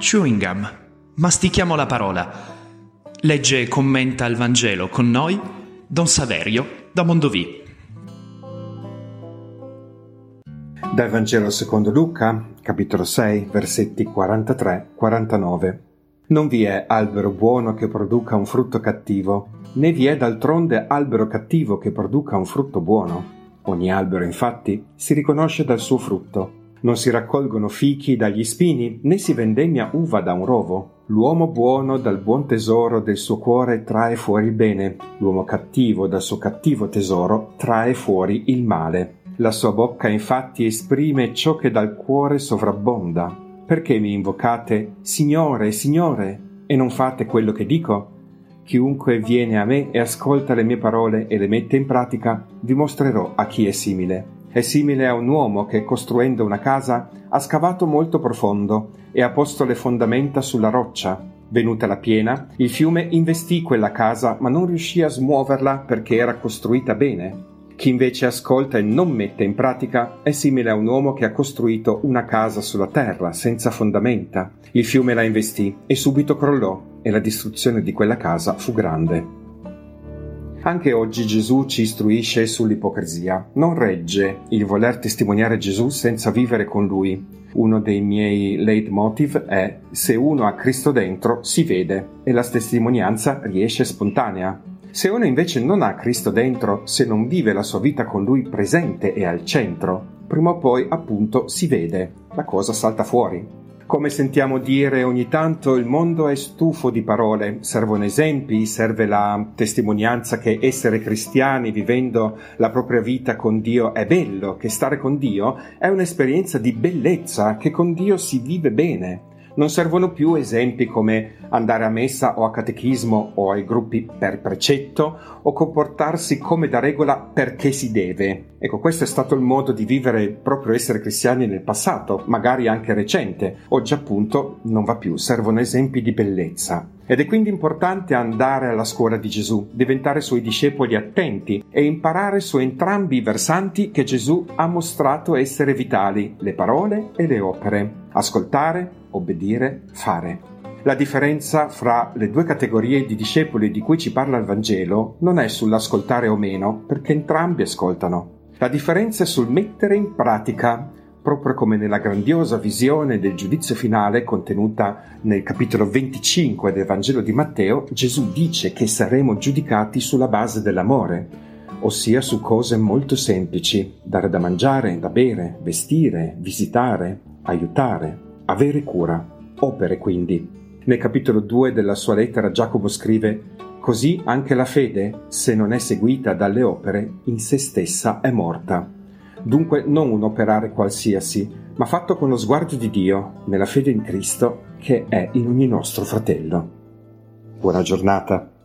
Chewing gum. Mastichiamo la parola. Legge e commenta il Vangelo con noi Don Saverio da Mondovì. Dal Vangelo secondo Luca, capitolo 6, versetti 43-49. Non vi è albero buono che produca un frutto cattivo, né vi è d'altronde albero cattivo che produca un frutto buono. Ogni albero, infatti, si riconosce dal suo frutto. Non si raccolgono fichi dagli spini, né si vendemmia uva da un rovo. L'uomo buono dal buon tesoro del suo cuore trae fuori il bene, l'uomo cattivo dal suo cattivo tesoro trae fuori il male. La sua bocca infatti esprime ciò che dal cuore sovrabbonda. Perché mi invocate Signore, Signore, e non fate quello che dico? Chiunque viene a me e ascolta le mie parole e le mette in pratica, vi mostrerò a chi è simile è simile a un uomo che, costruendo una casa, ha scavato molto profondo e ha posto le fondamenta sulla roccia. Venuta la piena, il fiume investì quella casa, ma non riuscì a smuoverla perché era costruita bene. Chi invece ascolta e non mette in pratica è simile a un uomo che ha costruito una casa sulla terra, senza fondamenta. Il fiume la investì e subito crollò e la distruzione di quella casa fu grande. Anche oggi Gesù ci istruisce sull'ipocrisia. Non regge il voler testimoniare Gesù senza vivere con lui. Uno dei miei leitmotiv è se uno ha Cristo dentro si vede e la testimonianza riesce spontanea. Se uno invece non ha Cristo dentro, se non vive la sua vita con lui presente e al centro, prima o poi appunto si vede, la cosa salta fuori. Come sentiamo dire ogni tanto, il mondo è stufo di parole, servono esempi, serve la testimonianza che essere cristiani vivendo la propria vita con Dio è bello, che stare con Dio è un'esperienza di bellezza, che con Dio si vive bene. Non servono più esempi come andare a messa o a catechismo o ai gruppi per precetto o comportarsi come da regola perché si deve. Ecco, questo è stato il modo di vivere proprio essere cristiani nel passato, magari anche recente. Oggi appunto non va più, servono esempi di bellezza. Ed è quindi importante andare alla scuola di Gesù, diventare suoi discepoli attenti e imparare su entrambi i versanti che Gesù ha mostrato essere vitali, le parole e le opere. Ascoltare, obbedire, fare. La differenza fra le due categorie di discepoli di cui ci parla il Vangelo non è sull'ascoltare o meno, perché entrambi ascoltano. La differenza è sul mettere in pratica, proprio come nella grandiosa visione del giudizio finale contenuta nel capitolo 25 del Vangelo di Matteo, Gesù dice che saremo giudicati sulla base dell'amore, ossia su cose molto semplici, dare da mangiare, da bere, vestire, visitare, aiutare, avere cura, opere quindi. Nel capitolo 2 della sua lettera Giacomo scrive Così anche la fede, se non è seguita dalle opere, in se stessa è morta. Dunque non un operare qualsiasi, ma fatto con lo sguardo di Dio, nella fede in Cristo, che è in ogni nostro fratello. Buona giornata.